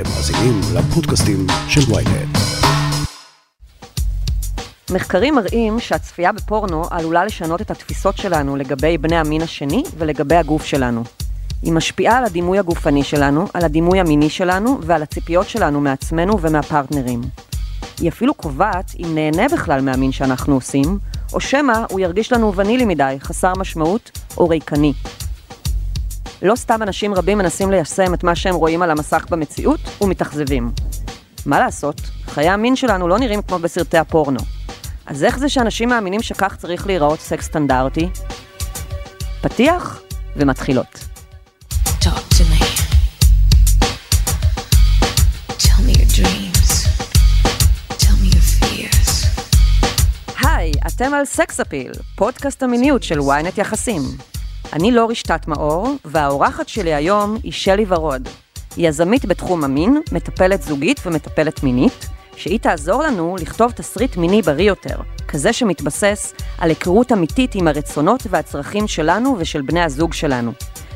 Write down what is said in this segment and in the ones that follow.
אתם מאזינים לפודקאסטים של ויינט. מחקרים מראים שהצפייה בפורנו עלולה לשנות את התפיסות שלנו לגבי בני המין השני ולגבי הגוף שלנו. היא משפיעה על הדימוי הגופני שלנו, על הדימוי המיני שלנו ועל הציפיות שלנו מעצמנו ומהפרטנרים. היא אפילו קובעת אם נהנה בכלל מהמין שאנחנו עושים, או שמא הוא ירגיש לנו ונילי מדי, חסר משמעות או ריקני. לא סתם אנשים רבים מנסים ליישם את מה שהם רואים על המסך במציאות ומתאכזבים. מה לעשות, חיי המין שלנו לא נראים כמו בסרטי הפורנו. אז איך זה שאנשים מאמינים שכך צריך להיראות סקס סטנדרטי? פתיח ומתחילות. Talk to me. Tell me your dreams. Tell me your fears. היי, אתם על סקס אפיל, פודקאסט המיניות של ynet יחסים. אני לא רשתת מאור, והאורחת שלי היום היא שלי ורוד. היא יזמית בתחום המין, מטפלת זוגית ומטפלת מינית, שהיא תעזור לנו לכתוב תסריט מיני בריא יותר, כזה שמתבסס על היכרות אמיתית עם הרצונות והצרכים שלנו ושל בני הזוג שלנו.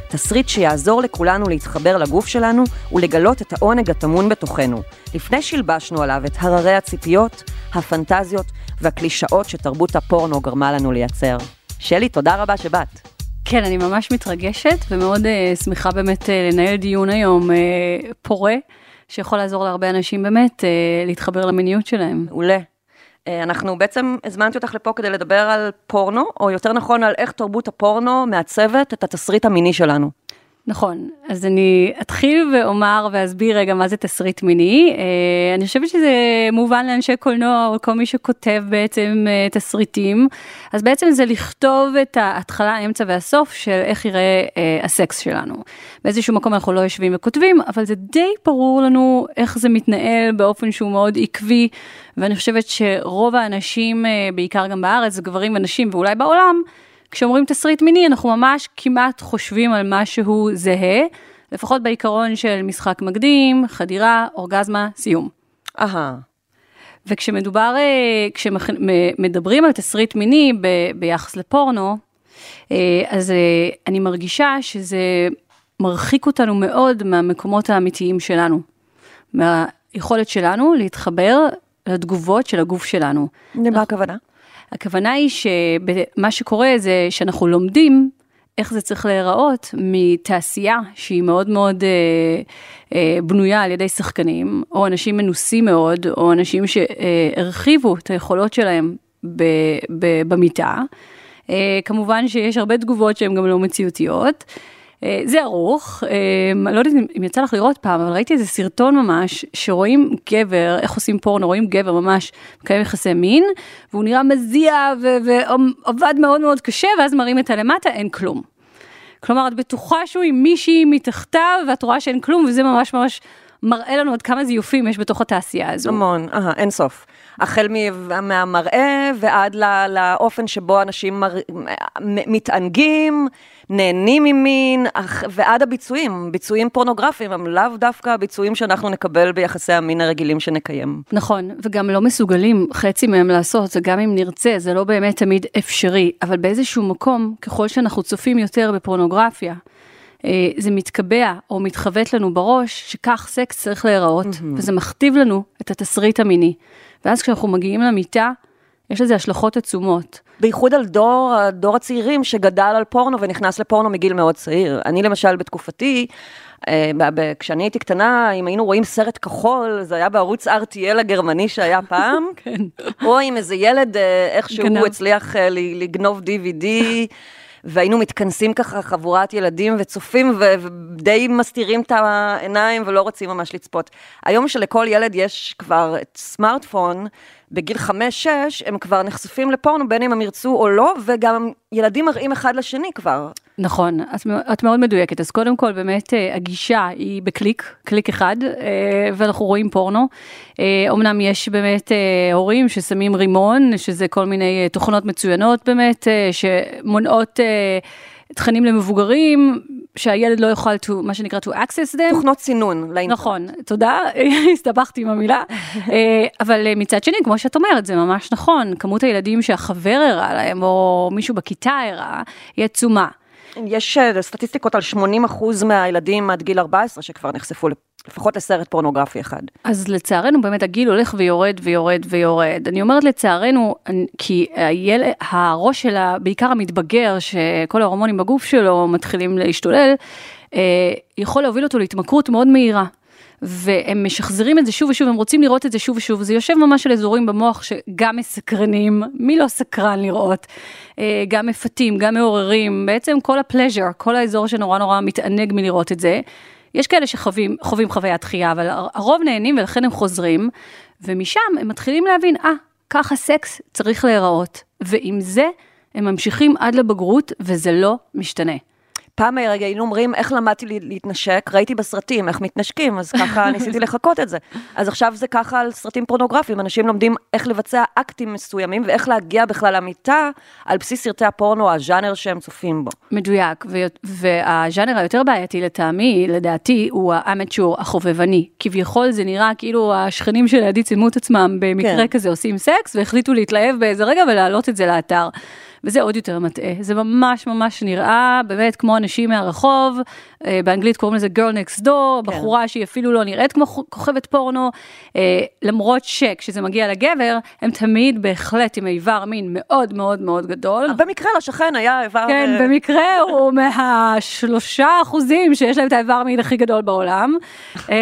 תסריט שיעזור לכולנו להתחבר לגוף שלנו ולגלות את העונג הטמון בתוכנו, לפני שהלבשנו עליו את הררי הציפיות, הפנטזיות והקלישאות שתרבות הפורנו גרמה לנו לייצר. שלי, תודה רבה שבאת. כן, אני ממש מתרגשת ומאוד uh, שמחה באמת uh, לנהל דיון היום uh, פורה, שיכול לעזור להרבה אנשים באמת uh, להתחבר למיניות שלהם. מעולה. אנחנו בעצם הזמנתי אותך לפה כדי לדבר על פורנו, או יותר נכון על איך תרבות הפורנו מעצבת את התסריט המיני שלנו. נכון, אז אני אתחיל ואומר ואסביר רגע מה זה תסריט מיני. אה, אני חושבת שזה מובן לאנשי קולנוע או כל מי שכותב בעצם אה, תסריטים. אז בעצם זה לכתוב את ההתחלה, האמצע והסוף של איך יראה אה, הסקס שלנו. באיזשהו מקום אנחנו לא יושבים וכותבים, אבל זה די ברור לנו איך זה מתנהל באופן שהוא מאוד עקבי, ואני חושבת שרוב האנשים, בעיקר גם בארץ, גברים ונשים ואולי בעולם, כשאומרים תסריט מיני אנחנו ממש כמעט חושבים על משהו זהה, לפחות בעיקרון של משחק מקדים, חדירה, אורגזמה, סיום. אהה. וכשמדובר, אה, כשמדברים על תסריט מיני ב, ביחס לפורנו, אה, אז אה, אני מרגישה שזה מרחיק אותנו מאוד מהמקומות האמיתיים שלנו, מהיכולת שלנו להתחבר לתגובות של הגוף שלנו. למה הכוונה? הכוונה היא שמה שקורה זה שאנחנו לומדים איך זה צריך להיראות מתעשייה שהיא מאוד מאוד אה, אה, בנויה על ידי שחקנים, או אנשים מנוסים מאוד, או אנשים שהרחיבו את היכולות שלהם ב, ב, במיטה. אה, כמובן שיש הרבה תגובות שהן גם לא מציאותיות. אה, זה ארוך, אה, לא יודעת אם יצא לך לראות פעם, אבל ראיתי איזה סרטון ממש, שרואים גבר, איך עושים פורנו, רואים גבר ממש מקיים יחסי מין, והוא נראה מזיע ועובד מאוד מאוד קשה, ואז מראים את הלמטה, אין כלום. כלומר, את בטוחה שהוא עם מישהי מתחתיו, ואת רואה שאין כלום, וזה ממש ממש מראה לנו עד כמה זיופים יש בתוך התעשייה הזו. המון, אה, אין סוף. החל מהמראה ועד לאופן שבו אנשים מר... מתענגים, נהנים ממין, ועד הביצועים, ביצועים פורנוגרפיים, הם לאו דווקא הביצועים שאנחנו נקבל ביחסי המין הרגילים שנקיים. נכון, וגם לא מסוגלים חצי מהם לעשות, גם אם נרצה, זה לא באמת תמיד אפשרי, אבל באיזשהו מקום, ככל שאנחנו צופים יותר בפורנוגרפיה, אה, זה מתקבע או מתחוות לנו בראש שכך סקס צריך להיראות, mm-hmm. וזה מכתיב לנו את התסריט המיני. ואז כשאנחנו מגיעים למיטה, יש לזה השלכות עצומות. בייחוד על דור, דור הצעירים שגדל על פורנו ונכנס לפורנו מגיל מאוד צעיר. אני למשל בתקופתי, אה, כשאני הייתי קטנה, אם היינו רואים סרט כחול, זה היה בערוץ RTL הגרמני שהיה פעם, כן. או עם איזה ילד אה, איכשהו גנב. הצליח אה, לגנוב DVD. והיינו מתכנסים ככה חבורת ילדים וצופים ודי מסתירים את העיניים ולא רוצים ממש לצפות. היום שלכל ילד יש כבר את סמארטפון, בגיל 5-6 הם כבר נחשפים לפורנו, בין אם הם ירצו או לא, וגם ילדים מראים אחד לשני כבר. נכון, את, את מאוד מדויקת. אז קודם כל, באמת, אה, הגישה היא בקליק, קליק אחד, אה, ואנחנו רואים פורנו. אומנם אה, יש באמת הורים ששמים רימון, שזה כל מיני תוכנות מצוינות באמת, שמונעות... תכנים למבוגרים, שהילד לא יוכל to, מה שנקרא to access them. תוכנות סינון לאינטרנט. נכון, תודה, הסתבכתי עם המילה. אה, אבל אה, מצד שני, כמו שאת אומרת, זה ממש נכון, כמות הילדים שהחבר הראה להם, או מישהו בכיתה הראה, היא עצומה. יש אה, סטטיסטיקות על 80% מהילדים עד גיל 14 שכבר נחשפו לפחות לסרט פורנוגרפי אחד. אז לצערנו באמת הגיל הולך ויורד ויורד ויורד. אני אומרת לצערנו, כי היל... הראש שלה, בעיקר המתבגר, שכל ההורמונים בגוף שלו מתחילים להשתולל, אה, יכול להוביל אותו להתמכרות מאוד מהירה. והם משחזרים את זה שוב ושוב, הם רוצים לראות את זה שוב ושוב, זה יושב ממש על אזורים במוח שגם מסקרנים, מי לא סקרן לראות, אה, גם מפתים, גם מעוררים, בעצם כל הפלז'ר, כל האזור שנורא נורא מתענג מלראות את זה. יש כאלה שחווים חווים חוויית דחייה, אבל הרוב נהנים ולכן הם חוזרים, ומשם הם מתחילים להבין, אה, ככה סקס צריך להיראות, ועם זה הם ממשיכים עד לבגרות, וזה לא משתנה. פעם רגע היינו אומרים, איך למדתי להתנשק? ראיתי בסרטים איך מתנשקים, אז ככה ניסיתי לחקות את זה. אז עכשיו זה ככה על סרטים פורנוגרפיים, אנשים לומדים איך לבצע אקטים מסוימים ואיך להגיע בכלל למיטה על בסיס סרטי הפורנו, הז'אנר שהם צופים בו. מדויק, והז'אנר היותר בעייתי לטעמי, לדעתי, הוא האמצ'ור החובבני. כביכול זה נראה כאילו השכנים שלידי צילמו את עצמם במקרה כן. כזה עושים סקס, והחליטו להתלהב באיזה רגע ולהעלות את זה לאתר. וזה עוד יותר מטעה, זה ממש ממש נראה באמת כמו אנשים מהרחוב, אה, באנגלית קוראים לזה girl next door, בחורה שהיא אפילו לא נראית כמו כוכבת פורנו, אה, למרות שכשזה מגיע לגבר, הם תמיד בהחלט עם איבר מין מאוד מאוד מאוד גדול. במקרה לשכן היה איבר... כן, אה, במקרה הוא מהשלושה אחוזים שיש להם את האיבר המין הכי גדול בעולם,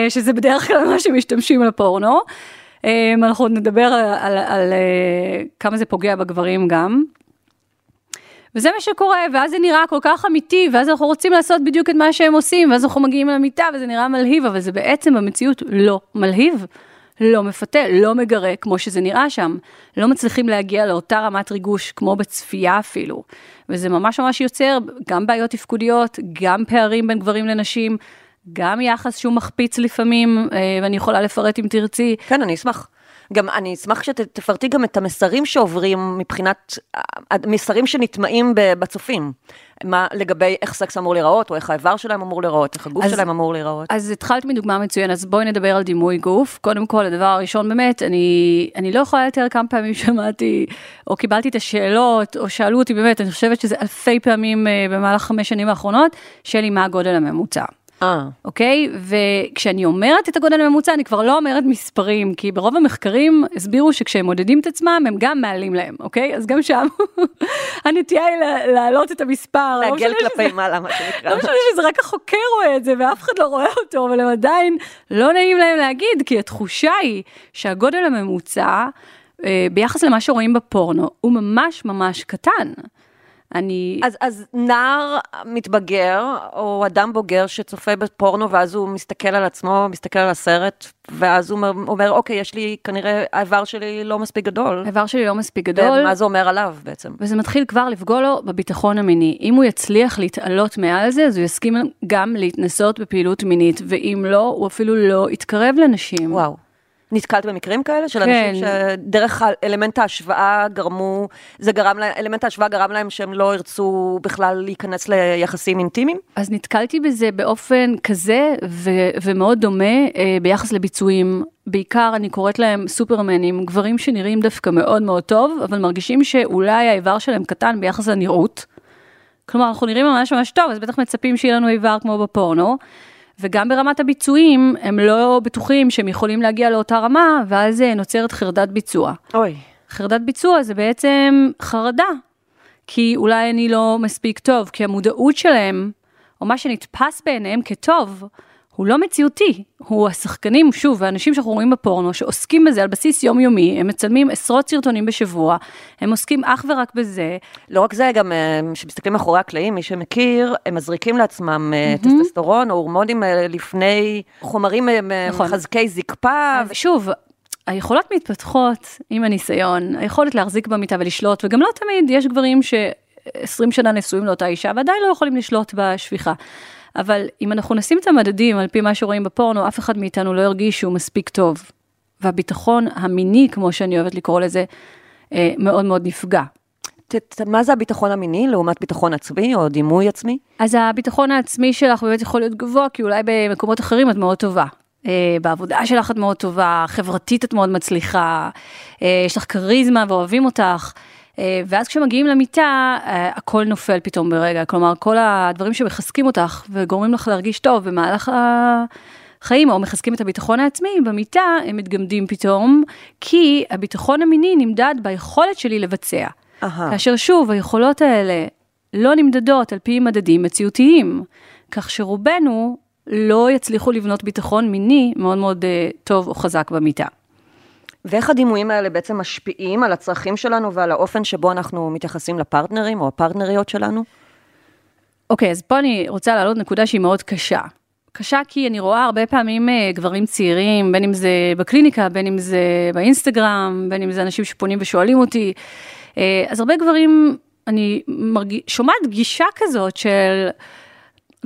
שזה בדרך כלל מה שמשתמשים לפורנו. אה, אנחנו עוד נדבר על, על, על אה, כמה זה פוגע בגברים גם. וזה מה שקורה, ואז זה נראה כל כך אמיתי, ואז אנחנו רוצים לעשות בדיוק את מה שהם עושים, ואז אנחנו מגיעים למיטה וזה נראה מלהיב, אבל זה בעצם במציאות לא מלהיב, לא מפתה, לא מגרה כמו שזה נראה שם. לא מצליחים להגיע לאותה רמת ריגוש כמו בצפייה אפילו. וזה ממש ממש יוצר גם בעיות תפקודיות, גם פערים בין גברים לנשים, גם יחס שהוא מחפיץ לפעמים, אה, ואני יכולה לפרט אם תרצי. כן, אני אשמח. גם אני אשמח שתפרטי גם את המסרים שעוברים מבחינת, המסרים שנטמעים ב- בצופים. מה לגבי איך סקס אמור להיראות, או איך האיבר שלהם אמור להיראות, איך הגוף אז- שלהם אמור להיראות. אז התחלת מדוגמה מצוינת, אז בואי נדבר על דימוי גוף. קודם כל, הדבר הראשון באמת, אני, אני לא יכולה לתאר כמה פעמים שמעתי, או קיבלתי את השאלות, או שאלו אותי באמת, אני חושבת שזה אלפי פעמים אה, במהלך חמש שנים האחרונות, שלי, מה הגודל הממוצע. אה, אוקיי? וכשאני אומרת את הגודל הממוצע, אני כבר לא אומרת מספרים, כי ברוב המחקרים הסבירו שכשהם מודדים את עצמם, הם גם מעלים להם, אוקיי? אז גם שם הנטייה היא לה- להעלות את המספר. לא לעגל שזה- כלפי מעלה, מה שנקרא. לא משנה שזה רק החוקר רואה את זה ואף אחד לא רואה אותו, אבל הם עדיין לא נעים להם להגיד, כי התחושה היא שהגודל הממוצע אה, ביחס למה שרואים בפורנו הוא ממש ממש קטן. אני, אז, אז נער מתבגר, או אדם בוגר שצופה בפורנו, ואז הוא מסתכל על עצמו, מסתכל על הסרט, ואז הוא אומר, אוקיי, יש לי, כנראה האיבר שלי לא מספיק גדול. האיבר שלי לא מספיק גדול. ומה זה אומר עליו בעצם? וזה מתחיל כבר לפגוע לו בביטחון המיני. אם הוא יצליח להתעלות מעל זה, אז הוא יסכים גם להתנסות בפעילות מינית, ואם לא, הוא אפילו לא יתקרב לנשים. וואו. נתקלת במקרים כאלה של כן. אנשים שדרך אלמנט ההשוואה גרמו, זה גרם להם, אלמנט ההשוואה גרם להם שהם לא ירצו בכלל להיכנס ליחסים אינטימיים? אז נתקלתי בזה באופן כזה ו- ומאוד דומה אה, ביחס לביצועים. בעיקר אני קוראת להם סופרמנים, גברים שנראים דווקא מאוד מאוד טוב, אבל מרגישים שאולי האיבר שלהם קטן ביחס לנראות. כלומר, אנחנו נראים ממש ממש טוב, אז בטח מצפים שיהיה לנו איבר כמו בפורנו. וגם ברמת הביצועים, הם לא בטוחים שהם יכולים להגיע לאותה רמה, ואז אה, נוצרת חרדת ביצוע. אוי. חרדת ביצוע זה בעצם חרדה, כי אולי אני לא מספיק טוב, כי המודעות שלהם, או מה שנתפס בעיניהם כטוב, הוא לא מציאותי, הוא השחקנים, שוב, האנשים שאנחנו רואים בפורנו, שעוסקים בזה על בסיס יומיומי, הם מצלמים עשרות סרטונים בשבוע, הם עוסקים אך ורק בזה, לא רק זה, גם אה, כשמסתכלים מאחורי הקלעים, מי שמכיר, הם מזריקים לעצמם אה, טסטסטרון או הורמונים אה, לפני חומרים נכון. מחזקי זקפה. ושוב, היכולות מתפתחות עם הניסיון, היכולת להחזיק במיטה ולשלוט, וגם לא תמיד, יש גברים ש-20 שנה נשואים לאותה אישה ועדיין לא יכולים לשלוט בשפיכה. אבל אם אנחנו נשים את המדדים על פי מה שרואים בפורנו, אף אחד מאיתנו לא ירגיש שהוא מספיק טוב. והביטחון המיני, כמו שאני אוהבת לקרוא לזה, אה, מאוד מאוד נפגע. מה זה הביטחון המיני לעומת ביטחון עצמי או דימוי עצמי? אז הביטחון העצמי שלך באמת יכול להיות גבוה, כי אולי במקומות אחרים את מאוד טובה. אה, בעבודה שלך את מאוד טובה, חברתית את מאוד מצליחה, אה, יש לך כריזמה ואוהבים אותך, ואז כשמגיעים למיטה, אה, הכל נופל פתאום ברגע, כלומר, כל הדברים שמחזקים אותך וגורמים לך להרגיש טוב במהלך החיים, או מחזקים את הביטחון העצמי, במיטה הם מתגמדים פתאום, כי הביטחון המיני נמדד ביכולת שלי לבצע. אהה. כאשר שוב, היכולות האלה לא נמדדות על פי מדדים מציאותיים, כך שרובנו לא יצליחו לבנות ביטחון מיני מאוד מאוד אה, טוב או חזק במיטה. ואיך הדימויים האלה בעצם משפיעים על הצרכים שלנו ועל האופן שבו אנחנו מתייחסים לפרטנרים או הפרטנריות שלנו? אוקיי, אז פה אני רוצה להעלות נקודה שהיא מאוד קשה. קשה כי אני רואה הרבה פעמים אה, גברים צעירים, בין אם זה בקליניקה, בין אם זה באינסטגרם, בין אם זה אנשים שפונים ושואלים אותי. אה, אז הרבה גברים, אני מרג... שומעת גישה כזאת של,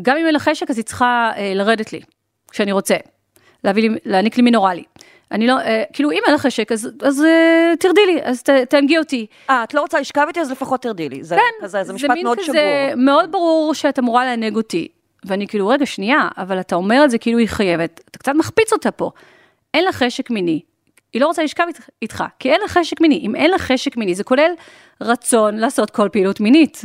גם אם אין לה חשק אז היא צריכה אה, לרדת לי, כשאני רוצה, להביא לי, להעניק לי מינורלי. אני לא, אה, כאילו אם אין לך חשק אז, אז אה, תרדי לי, אז ת, תענגי אותי. אה, את לא רוצה לשכב איתי, אז לפחות תרדי לי. זה כן, כזה, זה משפט מין מאוד כזה שבור. מאוד ברור שאת אמורה לענג אותי. ואני כאילו, רגע, שנייה, אבל אתה אומר את זה כאילו היא חייבת, אתה קצת מחפיץ אותה פה. אין לה חשק מיני, היא לא רוצה לשכב אית- איתך, כי אין לה חשק מיני. אם אין לה חשק מיני, זה כולל רצון לעשות כל פעילות מינית.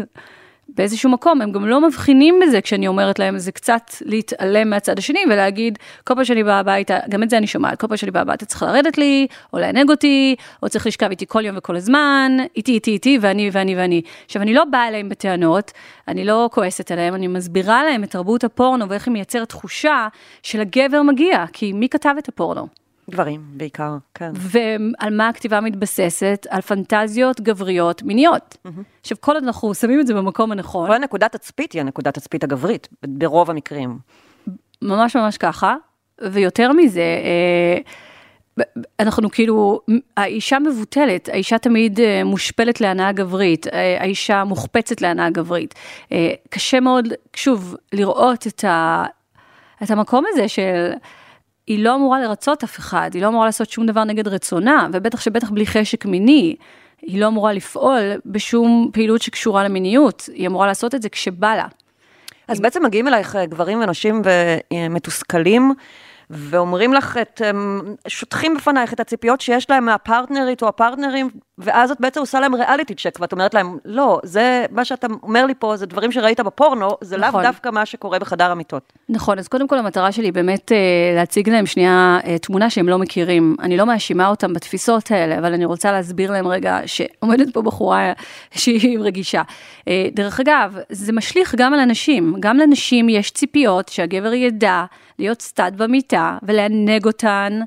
באיזשהו מקום, הם גם לא מבחינים בזה כשאני אומרת להם, זה קצת להתעלם מהצד השני ולהגיד, כל פעם שאני באה הביתה, גם את זה אני שומעת, כל פעם שאני באה הביתה צריך לרדת לי, או לענג אותי, או צריך לשכב איתי כל יום וכל הזמן, איתי, איתי, איתי, ואני, ואני, ואני. עכשיו, אני לא באה אליהם בטענות, אני לא כועסת עליהם, אני מסבירה להם את תרבות הפורנו ואיך היא מייצרת תחושה שלגבר מגיע, כי מי כתב את הפורנו? גברים, בעיקר, כן. ועל מה הכתיבה מתבססת? על פנטזיות גבריות מיניות. עכשיו, כל עוד אנחנו שמים את זה במקום הנכון, כל נקודת תצפית היא הנקודת תצפית הגברית, ברוב המקרים. ממש ממש ככה, ויותר מזה, אה, אנחנו כאילו, האישה מבוטלת, האישה תמיד אה, מושפלת להנאה גברית, אה, האישה מוחפצת להנאה גברית. קשה מאוד, שוב, לראות את, ה, את המקום הזה של... היא לא אמורה לרצות אף אחד, היא לא אמורה לעשות שום דבר נגד רצונה, ובטח שבטח בלי חשק מיני. היא לא אמורה לפעול בשום פעילות שקשורה למיניות, היא אמורה לעשות את זה כשבא לה. אז בעצם מגיעים אלייך אה, גברים ונשים ומתוסכלים, ואומרים לך, את, שוטחים בפנייך את הציפיות שיש להם מהפרטנרית או הפרטנרים, ואז את בעצם עושה להם ריאליטי צ'ק, ואת אומרת להם, לא, זה, מה שאתה אומר לי פה, זה דברים שראית בפורנו, זה לאו נכון. דווקא מה שקורה בחדר המיטות. נכון, אז קודם כל המטרה שלי באמת אה, להציג להם שנייה אה, תמונה שהם לא מכירים. אני לא מאשימה אותם בתפיסות האלה, אבל אני רוצה להסביר להם רגע שעומדת פה בחורה שהיא רגישה. אה, דרך אגב, זה משליך גם על אנשים. גם לנשים יש ציפיות שהגבר ידע להיות סטאד במיטה ולענג אותן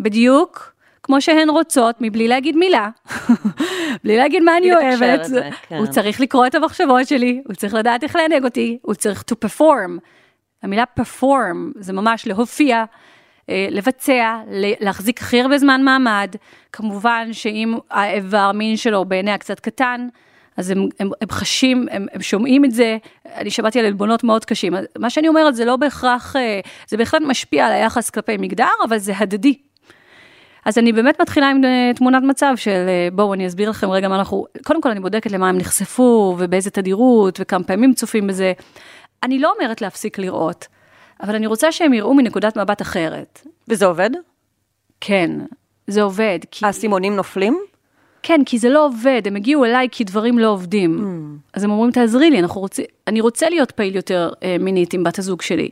בדיוק. כמו שהן רוצות, מבלי להגיד מילה, בלי להגיד מה אני אוהבת, זה, כן. הוא צריך לקרוא את המחשבות שלי, הוא צריך לדעת איך לענג אותי, הוא צריך to perform. המילה perform זה ממש להופיע, אה, לבצע, להחזיק הכי הרבה זמן מעמד. כמובן שאם האיבר מין שלו בעיניה קצת קטן, אז הם, הם, הם חשים, הם, הם שומעים את זה, אני שמעתי על עלבונות מאוד קשים. מה שאני אומרת זה לא בהכרח, אה, זה בהחלט משפיע על היחס כלפי מגדר, אבל זה הדדי. אז אני באמת מתחילה עם אה, תמונת מצב של אה, בואו אני אסביר לכם רגע מה אנחנו, קודם כל אני בודקת למה הם נחשפו ובאיזה תדירות וכמה פעמים צופים בזה. אני לא אומרת להפסיק לראות, אבל אני רוצה שהם יראו מנקודת מבט אחרת. וזה עובד? כן, זה עובד. כי... האסימונים נופלים? כן, כי זה לא עובד, הם הגיעו אליי כי דברים לא עובדים. אממ. אז הם אומרים, תעזרי לי, רוצים, אני רוצה להיות פעיל יותר אה, מינית עם בת הזוג שלי.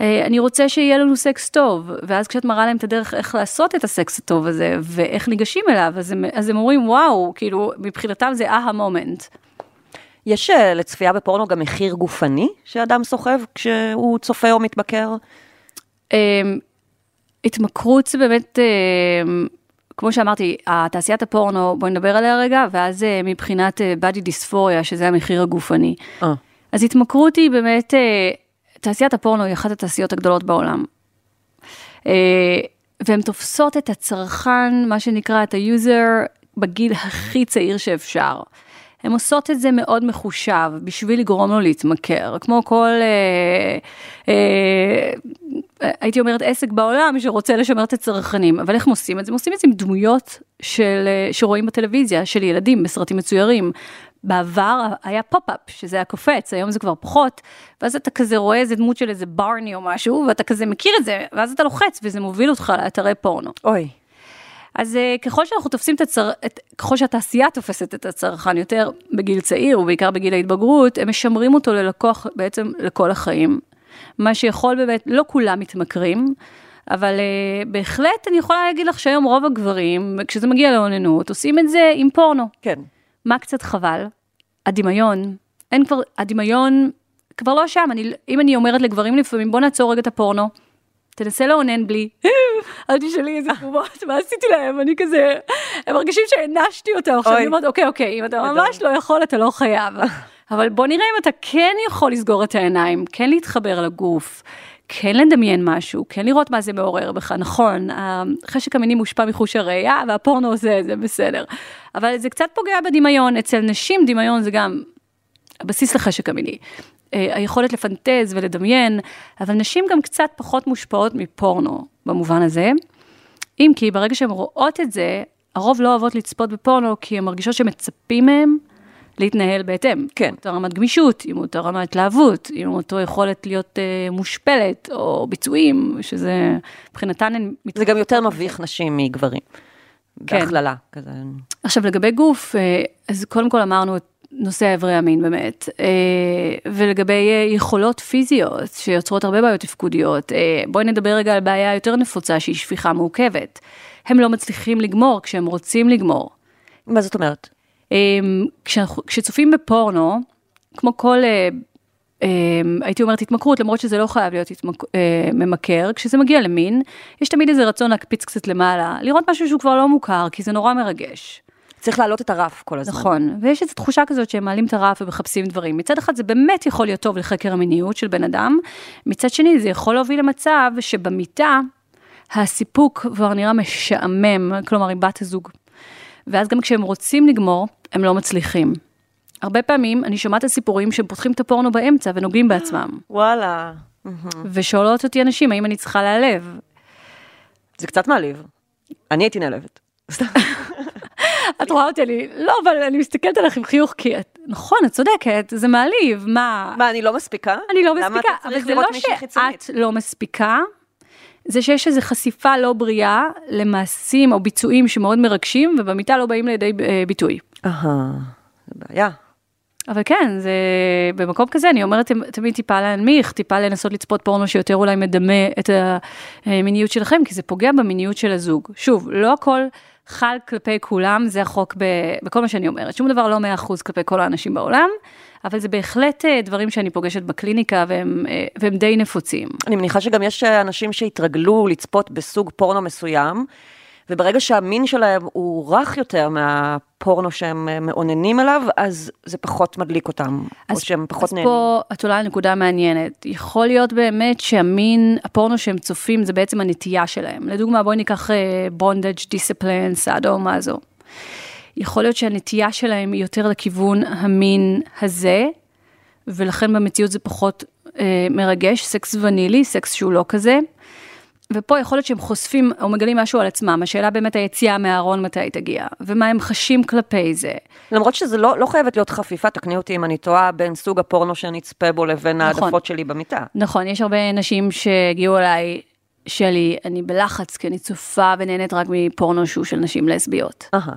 אה, אני רוצה שיהיה לנו סקס טוב, ואז כשאת מראה להם את הדרך איך לעשות את הסקס הטוב הזה, ואיך ניגשים אליו, אז הם, אז הם אומרים, וואו, כאילו, מבחינתם זה אה המומנט. יש אה, לצפייה בפורנו גם מחיר גופני שאדם סוחב כשהוא צופה או מתמכר? אמ, התמכרות זה באמת, אמ, כמו שאמרתי, תעשיית הפורנו, בואי נדבר עליה רגע, ואז אה, מבחינת אה, body dysphoria, שזה המחיר הגופני. אה. אז התמכרות היא באמת, תעשיית הפורנו היא אחת התעשיות הגדולות בעולם. והן תופסות את הצרכן, מה שנקרא, את ה user, בגיל הכי צעיר שאפשר. הן עושות את זה מאוד מחושב בשביל לגרום לו להתמכר, כמו כל, אה, אה, הייתי אומרת עסק בעולם שרוצה לשמר את הצרכנים, אבל איך הם עושים את זה? הם עושים את זה עם דמויות של, אה, שרואים בטלוויזיה, של ילדים בסרטים מצוירים. בעבר היה pop-up, שזה היה קופץ, היום זה כבר פחות, ואז אתה כזה רואה איזה דמות של איזה ברני או משהו, ואתה כזה מכיר את זה, ואז אתה לוחץ וזה מוביל אותך לאתרי פורנו. אוי. אז אה, ככל שאנחנו תופסים את הצר... את... ככל שהתעשייה תופסת את הצרכן יותר בגיל צעיר, ובעיקר בגיל ההתבגרות, הם משמרים אותו ללקוח בעצם לכל החיים. מה שיכול באמת, לא כולם מתמכרים, אבל uh, בהחלט אני יכולה להגיד לך שהיום רוב הגברים, כשזה מגיע לאוננות, עושים את זה עם פורנו. כן. מה קצת חבל? הדמיון. אין כבר, הדמיון כבר לא שם. אני, אם אני אומרת לגברים לפעמים, בוא נעצור רגע את הפורנו, תנסה לאונן בלי. אל תשאלי איזה תגובות, מה עשיתי להם? אני כזה, הם מרגישים שהענשתי אותם עכשיו. אני אומרת, אוקיי, אוקיי, אם אתה ממש לא יכול, אתה לא חייב. אבל בוא נראה אם אתה כן יכול לסגור את העיניים, כן להתחבר לגוף. כן לדמיין משהו, כן לראות מה זה מעורר בך, נכון, החשק המיני מושפע מחוש הראייה והפורנו עושה את זה, בסדר. אבל זה קצת פוגע בדמיון, אצל נשים דמיון זה גם הבסיס לחשק המיני. אה, היכולת לפנטז ולדמיין, אבל נשים גם קצת פחות מושפעות מפורנו במובן הזה. אם כי ברגע שהן רואות את זה, הרוב לא אוהבות לצפות בפורנו כי הן מרגישות שמצפים מהן להתנהל בהתאם. כן. עם אותה רמת גמישות, עם אותה רמת התלהבות, עם אותו יכולת להיות אה, מושפלת, או ביצועים, שזה מבחינתן הן... זה גם יותר מביך נשים מגברים. כן. בהכללה. כזה. עכשיו לגבי גוף, אה, אז קודם כל אמרנו את נושא איברי המין באמת, אה, ולגבי אה, יכולות פיזיות שיוצרות הרבה בעיות תפקודיות, אה, בואי נדבר רגע על בעיה יותר נפוצה שהיא שפיכה מעוכבת. הם לא מצליחים לגמור כשהם רוצים לגמור. מה זאת אומרת? כשאנחנו- כשצופים בפורנו, כמו כל, הייתי אומרת התמכרות, למרות שזה לא חייב להיות התמק- ממכר, כשזה מגיע למין, יש תמיד איזה רצון להקפיץ קצת למעלה, לראות משהו שהוא כבר לא מוכר, כי זה נורא מרגש. צריך להעלות את הרף כל הזמן. נכון, ויש איזו תחושה כזאת שהם מעלים את הרף ומחפשים דברים. מצד אחד זה באמת יכול להיות טוב לחקר המיניות של בן אדם, מצד שני זה יכול להוביל למצב שבמיטה הסיפוק כבר נראה משעמם, כלומר עם בת הזוג. ואז גם כשהם רוצים לגמור, הם לא מצליחים. הרבה פעמים אני שומעת את הסיפורים שהם פותחים את הפורנו באמצע ונוגעים בעצמם. וואלה. ושואלות אותי אנשים, האם אני צריכה להיעלב? זה קצת מעליב. אני הייתי נעלבת. את רואה אותי, אני, לא, אבל אני מסתכלת עליך עם חיוך, כי את, נכון, את צודקת, זה מעליב, מה? מה, אני לא מספיקה? אני לא מספיקה, אבל זה לא? שאת לא מספיקה, זה שיש איזו חשיפה לא בריאה למעשים או ביצועים שמאוד מרגשים, ובמיטה לא באים לידי אה, ביטוי. אהה, זה בעיה. אבל כן, זה במקום כזה, אני אומרת תמ- תמיד טיפה להנמיך, טיפה לנסות לצפות פורנו שיותר אולי מדמה את המיניות שלכם, כי זה פוגע במיניות של הזוג. שוב, לא הכל חל כלפי כולם, זה החוק ב, בכל מה שאני אומרת. שום דבר לא 100% כלפי כל האנשים בעולם, אבל זה בהחלט אה, דברים שאני פוגשת בקליניקה והם, אה, והם די נפוצים. אני מניחה שגם יש אנשים שהתרגלו לצפות בסוג פורנו מסוים, וברגע שהמין שלהם הוא רך יותר מהפורנו שהם אה, מאוננים עליו, אז זה פחות מדליק אותם, או שהם פחות אז נהנים. פה את עולה על נקודה מעניינת. יכול להיות באמת שהמין, הפורנו שהם צופים זה בעצם הנטייה שלהם. לדוגמה, בואי ניקח בונדג', דיסציפלין, סאדו, מה זו. יכול להיות שהנטייה שלהם היא יותר לכיוון המין הזה, ולכן במציאות זה פחות אה, מרגש, סקס ונילי, סקס שהוא לא כזה. ופה יכול להיות שהם חושפים או מגלים משהו על עצמם, השאלה באמת היציאה מהארון מתי תגיע, ומה הם חשים כלפי זה. למרות שזה לא, לא חייבת להיות חפיפה, תקני אותי אם אני טועה, בין סוג הפורנו שנצפה בו לבין נכון. העדפות שלי במיטה. נכון, יש הרבה נשים שהגיעו אליי, שלי, אני בלחץ, כי אני צופה ונהנית רק מפורנו שהוא של נשים לסביות. אהה.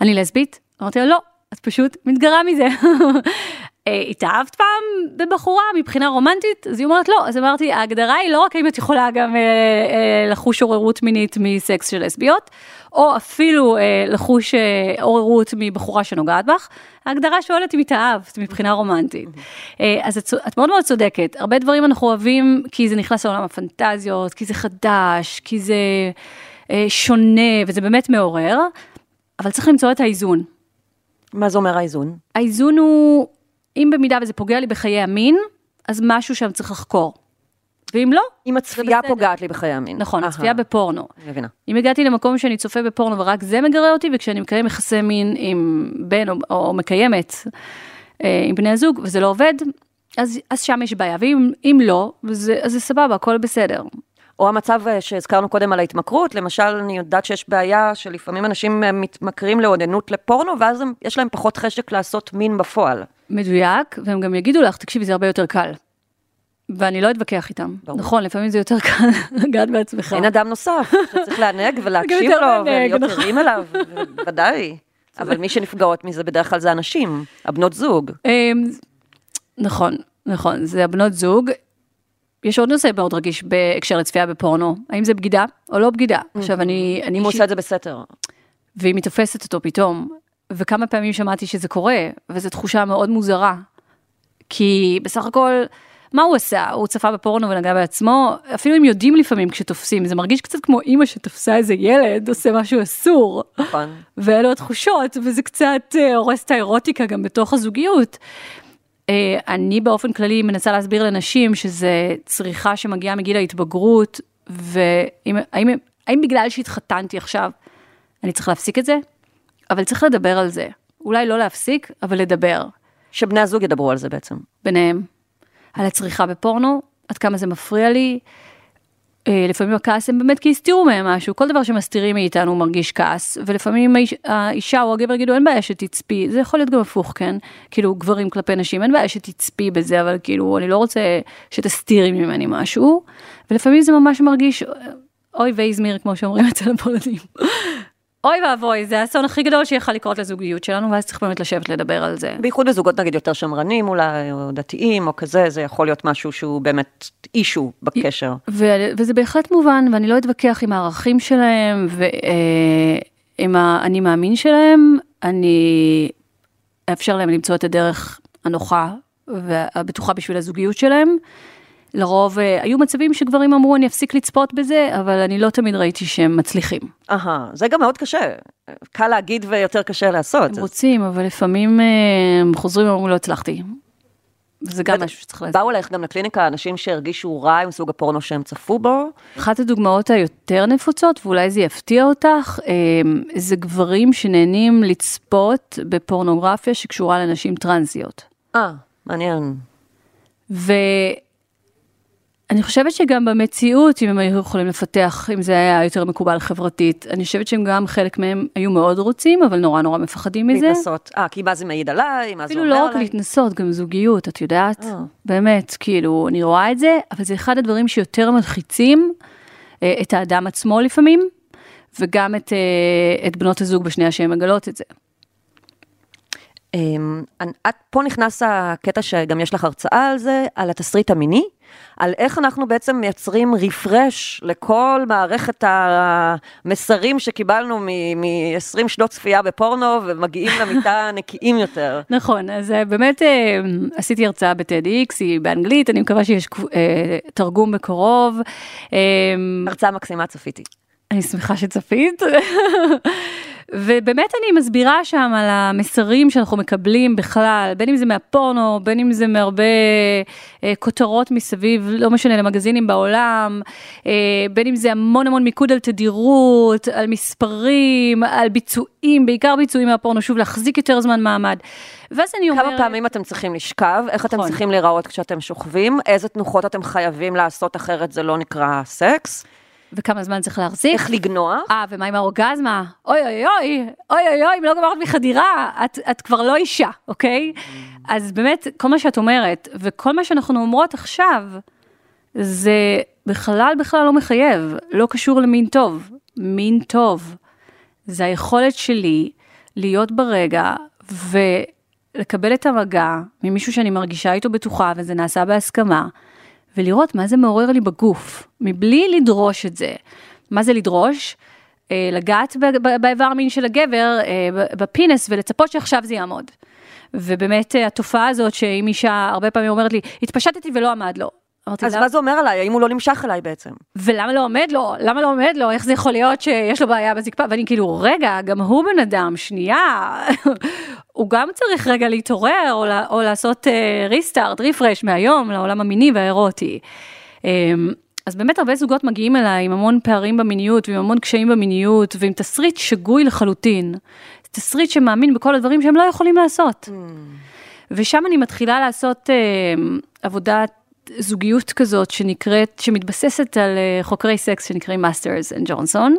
אני לסבית? אמרתי לה, לא, את פשוט מתגרה מזה. אה, התאהבת פעם בבחורה מבחינה רומנטית? אז היא אומרת לא, אז אמרתי, ההגדרה היא לא רק האם את יכולה גם אה, אה, לחוש עוררות מינית מסקס של לסביות, או אפילו אה, לחוש אה, עוררות מבחורה שנוגעת בך, ההגדרה שואלת אם התאהבת מבחינה רומנטית. אה, אז את, את מאוד מאוד צודקת, הרבה דברים אנחנו אוהבים כי זה נכנס לעולם הפנטזיות, כי זה חדש, כי זה אה, שונה, וזה באמת מעורר, אבל צריך למצוא את האיזון. מה זה אומר האיזון? האיזון הוא, אם במידה וזה פוגע לי בחיי המין, אז משהו שם צריך לחקור. ואם לא, אם הצפייה. פוגעת לי בחיי המין. נכון, אהה, הצפייה בפורנו. מבינה. אם הגעתי למקום שאני צופה בפורנו ורק זה מגרה אותי, וכשאני מקיים יחסי מין עם בן או, או מקיימת אה, עם בני הזוג, וזה לא עובד, אז, אז שם יש בעיה. ואם אם לא, וזה, אז זה סבבה, הכל בסדר. או המצב אה, שהזכרנו קודם על ההתמכרות, למשל, אני יודעת שיש בעיה שלפעמים אנשים אה, מתמכרים לאוננות לפורנו, ואז הם, יש להם פחות חשק לעשות מין בפועל. מדויק, והם גם יגידו לך, תקשיבי, זה הרבה יותר קל. ואני לא אתווכח איתם. ברור. נכון, לפעמים זה יותר קל לגעת בעצמך. אין אדם נוסף שצריך לענג ולהקשיב לו ולהיות נכון. ערים אליו, ודאי. אבל מי שנפגעות מזה בדרך כלל זה הנשים, הבנות זוג. אמ, נכון, נכון, זה הבנות זוג. יש עוד נושא מאוד רגיש בהקשר לצפייה בפורנו, האם זה בגידה או לא בגידה. עכשיו אני, אני אם הוא עושה את זה בסתר. והיא מתאפסת אותו פתאום, וכמה פעמים שמעתי שזה קורה, וזו תחושה מאוד מוזרה. כי בסך הכל, מה הוא עשה? הוא צפה בפורנו ונגע בעצמו, אפילו אם יודעים לפעמים כשתופסים, זה מרגיש קצת כמו אימא שתפסה איזה ילד, עושה משהו אסור. נכון. ואלו התחושות, וזה קצת אה, הורס את האירוטיקה גם בתוך הזוגיות. אה, אני באופן כללי מנסה להסביר לנשים שזה צריכה שמגיעה מגיל ההתבגרות, והאם האם, האם בגלל שהתחתנתי עכשיו, אני צריך להפסיק את זה? אבל צריך לדבר על זה. אולי לא להפסיק, אבל לדבר שבני הזוג ידברו על זה בעצם. ביניהם. על הצריכה בפורנו, עד כמה זה מפריע לי. אה, לפעמים הכעס הם באמת כי הסתירו מהם משהו, כל דבר שמסתירים מאיתנו מרגיש כעס, ולפעמים האיש, האישה או הגבר יגידו אין בעיה שתצפי, זה יכול להיות גם הפוך, כן? כאילו גברים כלפי נשים, אין בעיה שתצפי בזה, אבל כאילו אני לא רוצה שתסתירי ממני משהו, ולפעמים זה ממש מרגיש אוי ואיזמיר כמו שאומרים אצל הפולנים. אוי ואבוי, זה האסון הכי גדול שיכול לקרות לזוגיות שלנו, ואז צריך באמת לשבת לדבר על זה. בייחוד בזוגות נגיד יותר שמרנים אולי, או דתיים, או כזה, זה יכול להיות משהו שהוא באמת אישו בקשר. ו- וזה בהחלט מובן, ואני לא אתווכח עם הערכים שלהם ועם האני מאמין שלהם, אני אאפשר להם למצוא את הדרך הנוחה והבטוחה בשביל הזוגיות שלהם. לרוב אה, היו מצבים שגברים אמרו אני אפסיק לצפות בזה, אבל אני לא תמיד ראיתי שהם מצליחים. אהה, זה גם מאוד קשה. קל להגיד ויותר קשה לעשות. הם רוצים, אבל לפעמים אה, הם חוזרים ואומרים לא הצלחתי. וזה גם. משהו שצריך להסביר. באו אלייך גם לקליניקה אנשים שהרגישו רע עם סוג הפורנו שהם צפו בו. אחת הדוגמאות היותר נפוצות, ואולי זה יפתיע אותך, אמ, זה גברים שנהנים לצפות בפורנוגרפיה שקשורה לנשים טרנסיות. אה, מעניין. ואני חושבת שגם במציאות, אם הם היו יכולים לפתח, אם זה היה יותר מקובל חברתית, אני חושבת שהם גם, חלק מהם היו מאוד רוצים, אבל נורא נורא מפחדים מזה. להתנסות. אה, כי מה זה מעיד עליי, מה זה אפילו אומר לא רק עליי. להתנסות, גם זוגיות, את יודעת? אה. באמת, כאילו, אני רואה את זה, אבל זה אחד הדברים שיותר מלחיצים אה, את האדם עצמו לפעמים, וגם את, אה, את בנות הזוג בשנייה שהן מגלות את זה. אמ, את, פה נכנס הקטע שגם יש לך הרצאה על זה, על התסריט המיני, על איך אנחנו בעצם מייצרים רפרש לכל מערכת המסרים שקיבלנו מ-20 שנות צפייה בפורנו, ומגיעים למיטה נקיים יותר. נכון, אז אה, באמת אה, עשיתי הרצאה ב-TEDx, היא באנגלית, אני מקווה שיש אה, תרגום בקרוב. אה, הרצאה מקסימה צפיתי. אני שמחה שצפית. ובאמת אני מסבירה שם על המסרים שאנחנו מקבלים בכלל, בין אם זה מהפורנו, בין אם זה מהרבה אה, כותרות מסביב, לא משנה, למגזינים בעולם, אה, בין אם זה המון המון מיקוד על תדירות, על מספרים, על ביצועים, בעיקר ביצועים מהפורנו, שוב, להחזיק יותר זמן מעמד. ואז אני אומרת... כמה פעמים אתם צריכים לשכב, איך אתם נכון. צריכים להיראות כשאתם שוכבים, איזה תנוחות אתם חייבים לעשות אחרת זה לא נקרא סקס, וכמה זמן צריך להחזיק. איך לגנוח. אה, ומה עם האורגזמה? אוי אוי אוי, אוי אוי אוי, אם לא גמרת מחדירה, את, את כבר לא אישה, אוקיי? אז באמת, כל מה שאת אומרת, וכל מה שאנחנו אומרות עכשיו, זה בכלל בכלל לא מחייב, לא קשור למין טוב. מין טוב. זה היכולת שלי להיות ברגע ולקבל את המגע ממישהו שאני מרגישה איתו בטוחה, וזה נעשה בהסכמה, ולראות מה זה מעורר לי בגוף, מבלי לדרוש את זה. מה זה לדרוש? אה, לגעת באיבר המין של הגבר, אה, בפינס, ולצפות שעכשיו זה יעמוד. ובאמת אה, התופעה הזאת שאם אישה הרבה פעמים אומרת לי, התפשטתי ולא עמד לו. אמרתי אז לה, מה זה אומר עליי? האם הוא לא נמשך אליי בעצם? ולמה לא עומד לו? למה לא עומד לו? איך זה יכול להיות שיש לו בעיה בזקפה? ואני כאילו, רגע, גם הוא בן אדם, שנייה. הוא גם צריך רגע להתעורר, או, או לעשות restart, refresh מהיום לעולם המיני והאירוטי. אמ, אז באמת הרבה זוגות מגיעים אליי עם המון פערים במיניות ועם המון קשיים במיניות ועם תסריט שגוי לחלוטין. תסריט שמאמין בכל הדברים שהם לא יכולים לעשות. ושם אני מתחילה לעשות אה, עבודת זוגיות כזאת שנקראת, שמתבססת על אה, חוקרי סקס שנקראים Masters and Johnson.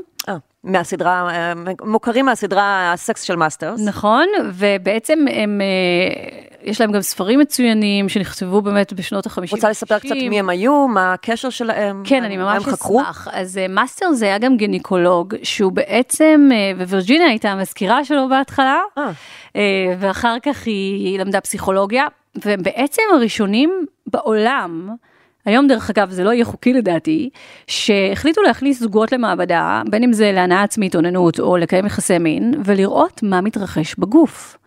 מהסדרה, אה, מוכרים מהסדרה הסקס של מאסטרס. נכון, ובעצם הם, אה, יש להם גם ספרים מצוינים שנכתבו באמת בשנות ה-50. רוצה לספר קצת מי הם היו, מה הקשר שלהם? כן, אני ממש? אשמח. אז מאסטרס זה היה גם גינקולוג, שהוא בעצם, ווירג'יניה הייתה המזכירה שלו בהתחלה, ואחר כך היא, היא למדה פסיכולוגיה, והם בעצם הראשונים בעולם, היום דרך אגב זה לא יהיה חוקי לדעתי, שהחליטו להכניס זוגות למעבדה, בין אם זה להנאה עצמית, אוננות או לקיים יחסי מין, ולראות מה מתרחש בגוף.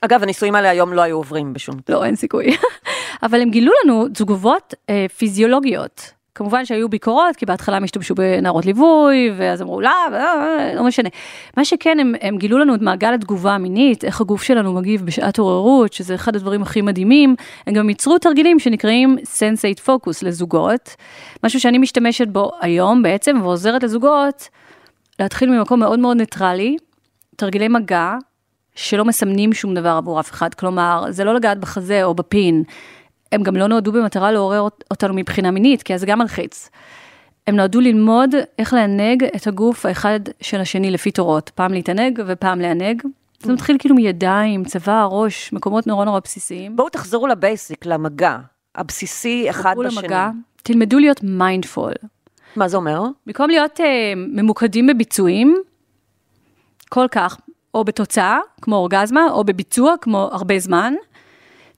אגב, הניסויים האלה היום לא היו עוברים בשום... לא, אין סיכוי. אבל הם גילו לנו תגובות אה, פיזיולוגיות. כמובן שהיו ביקורות, כי בהתחלה הם השתמשו בנערות ליווי, ואז אמרו, לא, לא, לא משנה. מה שכן, הם, הם גילו לנו את מעגל התגובה המינית, איך הגוף שלנו מגיב בשעת עוררות, שזה אחד הדברים הכי מדהימים. הם גם ייצרו תרגילים שנקראים Sensate Focus לזוגות, משהו שאני משתמשת בו היום בעצם, ועוזרת לזוגות להתחיל ממקום מאוד מאוד ניטרלי, תרגילי מגע, שלא מסמנים שום דבר עבור אף אחד, כלומר, זה לא לגעת בחזה או בפין, הם גם לא נועדו במטרה לעורר אות- אותנו מבחינה מינית, כי אז זה גם מלחיץ. הם נועדו ללמוד איך לענג את הגוף האחד של השני לפי תורות, פעם להתענג ופעם לענג. זה מתחיל כאילו מידיים, צבא, ראש, מקומות נורא נורא בסיסיים. בואו תחזרו לבייסיק, למגע, הבסיסי אחד בשני. למגע, תלמדו להיות מיינדפול. מה זה אומר? במקום להיות אה, ממוקדים בביצועים, כל כך, או בתוצאה, כמו אורגזמה, או בביצוע, כמו הרבה זמן,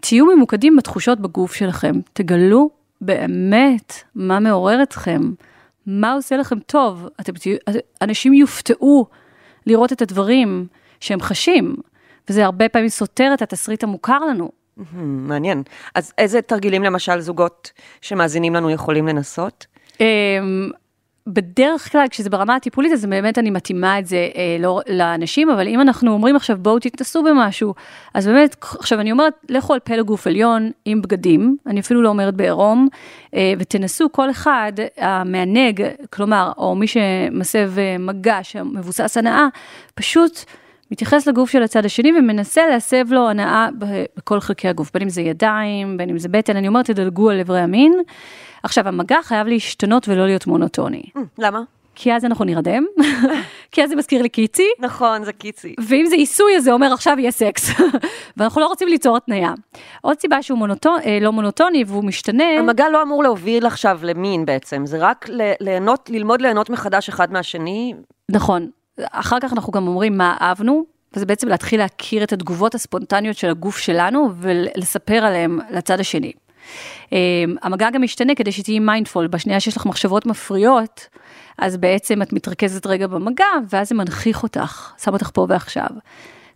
תהיו ממוקדים בתחושות בגוף שלכם. תגלו באמת מה מעורר אתכם, מה עושה לכם טוב. אתם תהיו, אנשים יופתעו לראות את הדברים שהם חשים, וזה הרבה פעמים סותר את התסריט המוכר לנו. מעניין. אז איזה תרגילים למשל זוגות שמאזינים לנו יכולים לנסות? בדרך כלל כשזה ברמה הטיפולית אז באמת אני מתאימה את זה אה, לא, לאנשים אבל אם אנחנו אומרים עכשיו בואו תתנסו במשהו אז באמת עכשיו אני אומרת לכו על פלג גוף עליון עם בגדים אני אפילו לא אומרת בעירום אה, ותנסו כל אחד המענג כלומר או מי שמסב אה, מגע שמבוסס הנאה פשוט. מתייחס לגוף של הצד השני ומנסה להסב לו הנאה בכל חלקי הגוף, בין אם זה ידיים, בין אם זה בטן, אני אומרת, תדלגו על איברי המין. עכשיו, המגע חייב להשתנות ולא להיות מונוטוני, Hmm, למה? כי אז אנחנו נרדם, כי אז זה מזכיר לי קיצי, נכון, זה קיצי. ואם זה עיסוי אז זה אומר עכשיו יהיה סקס, ואנחנו לא רוצים ליצור התניה. עוד סיבה שהוא מונוטו, אה, לא מונוטוני והוא משתנה, המגע לא אמור להוביל עכשיו למין בעצם, זה רק ל- ליהנות, ללמוד ליהנות מחדש אחד מהשני. נכון, אחר כך אנחנו גם אומרים מה אהבנו, וזה בעצם להתחיל להכיר את התגובות הספונטניות של הגוף שלנו ולספר עליהם לצד השני. Um, המגע גם משתנה כדי שתהיי מיינדפול, בשנייה שיש לך מחשבות מפריעות, אז בעצם את מתרכזת רגע במגע, ואז זה מנכיח אותך, שם אותך פה ועכשיו.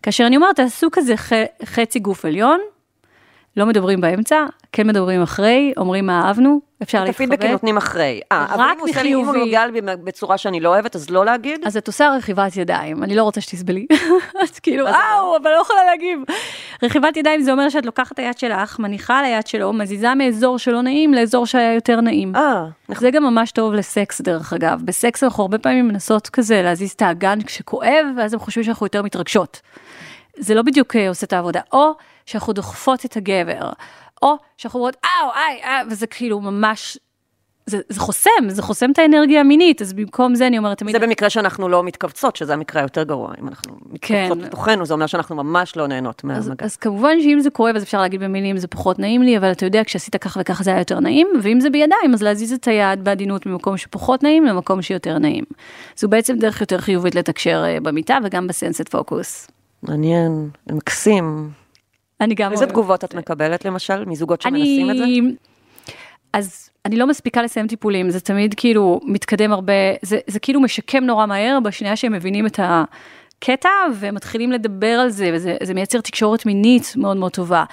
כאשר אני אומרת, תעשו כזה ח, חצי גוף עליון, לא מדברים באמצע, כן מדברים אחרי, אומרים מה אהבנו, אפשר את להתחבק. הפידבקים נותנים אחרי. אה, אבל אם הוא עושה לי, אם הוא בחיובי. נוגע לי בצורה שאני לא אוהבת, אז לא להגיד? אז את עושה רכיבת ידיים, אני לא רוצה שתסבלי. אז כאילו, אאו, אבל לא יכולה להגיב. רכיבת ידיים זה אומר שאת לוקחת את היד שלך, מניחה על היד שלו, מזיזה מאזור שלא נעים לאזור שהיה יותר נעים. אה, נכון. זה גם ממש טוב לסקס דרך אגב. בסקס אנחנו הרבה פעמים מנסות כזה להזיז את האגן כשכואב, ואז הם חושבים שאנחנו יותר מתרגשות. זה לא בדיוק אה, עושה את העבודה. או שאנחנו דוחפות את הגבר, או שאנחנו אומרות אאו, איי, איי, וזה כאילו ממש... זה, זה חוסם, זה חוסם את האנרגיה המינית, אז במקום זה אני אומרת תמיד, זה במקרה שאנחנו לא מתכווצות, שזה המקרה היותר גרוע. אם אנחנו מתכווצות כן. לתוכנו, זה אומר שאנחנו ממש לא נהנות אז, מהמגע. אז כמובן שאם זה כואב אז אפשר להגיד במילים זה פחות נעים לי, אבל אתה יודע כשעשית כך וכך זה היה יותר נעים, ואם זה בידיים אז להזיז את היד בעדינות ממקום שפחות נעים למקום שיותר נעים. זו בעצם דרך יותר חיובית לתקשר אה, במיטה וגם בסנסט פוקוס. מעניין, מקסים. אני גם איזה. תגובות את מקבלת למשל, מזוגות שמנסים את זה? אז אני לא מספיקה לסיים טיפולים, זה תמיד כאילו מתקדם הרבה, זה, זה כאילו משקם נורא מהר בשנייה שהם מבינים את הקטע ומתחילים לדבר על זה, וזה זה מייצר תקשורת מינית מאוד מאוד טובה.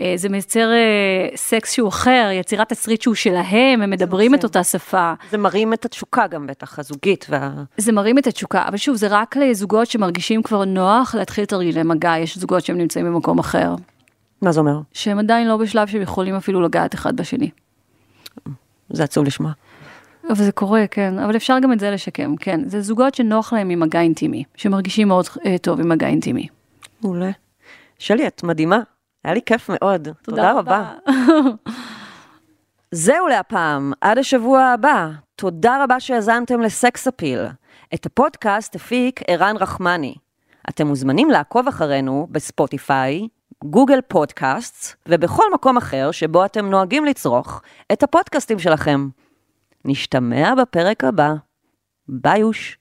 אה, זה מייצר אה, סקס שהוא אחר, יצירת תסריט שהוא שלהם, הם מדברים את. אותה שפה. זה מרים את התשוקה גם בטח, הזוגית. וה... זה מרים את התשוקה, אבל שוב, זה רק לזוגות שמרגישים כבר נוח להתחיל תרגילי מגע, יש זוגות שהם נמצאים במקום אחר, מה זה אומר? שהם עדיין לא בשלב שהם יכולים אפילו לגעת אחד בשני. זה עצוב לשמוע. אבל זה קורה, כן, אבל אפשר גם את זה לשקם, כן. זה זוגות שנוח להם עם מגע אינטימי, שמרגישים מאוד אה, טוב עם מגע אינטימי. מעולה. שלי, את מדהימה. היה לי כיף מאוד. תודה, רבה. זהו להפעם, עד השבוע הבא. תודה רבה שהאזנתם לסקס אפיל. את הפודקאסט הפיק ערן רחמני. אתם מוזמנים לעקוב אחרינו בספוטיפיי, גוגל פודקאסט ובכל מקום אחר שבו אתם נוהגים לצרוך את הפודקאסטים שלכם. נשתמע בפרק הבא. ביוש.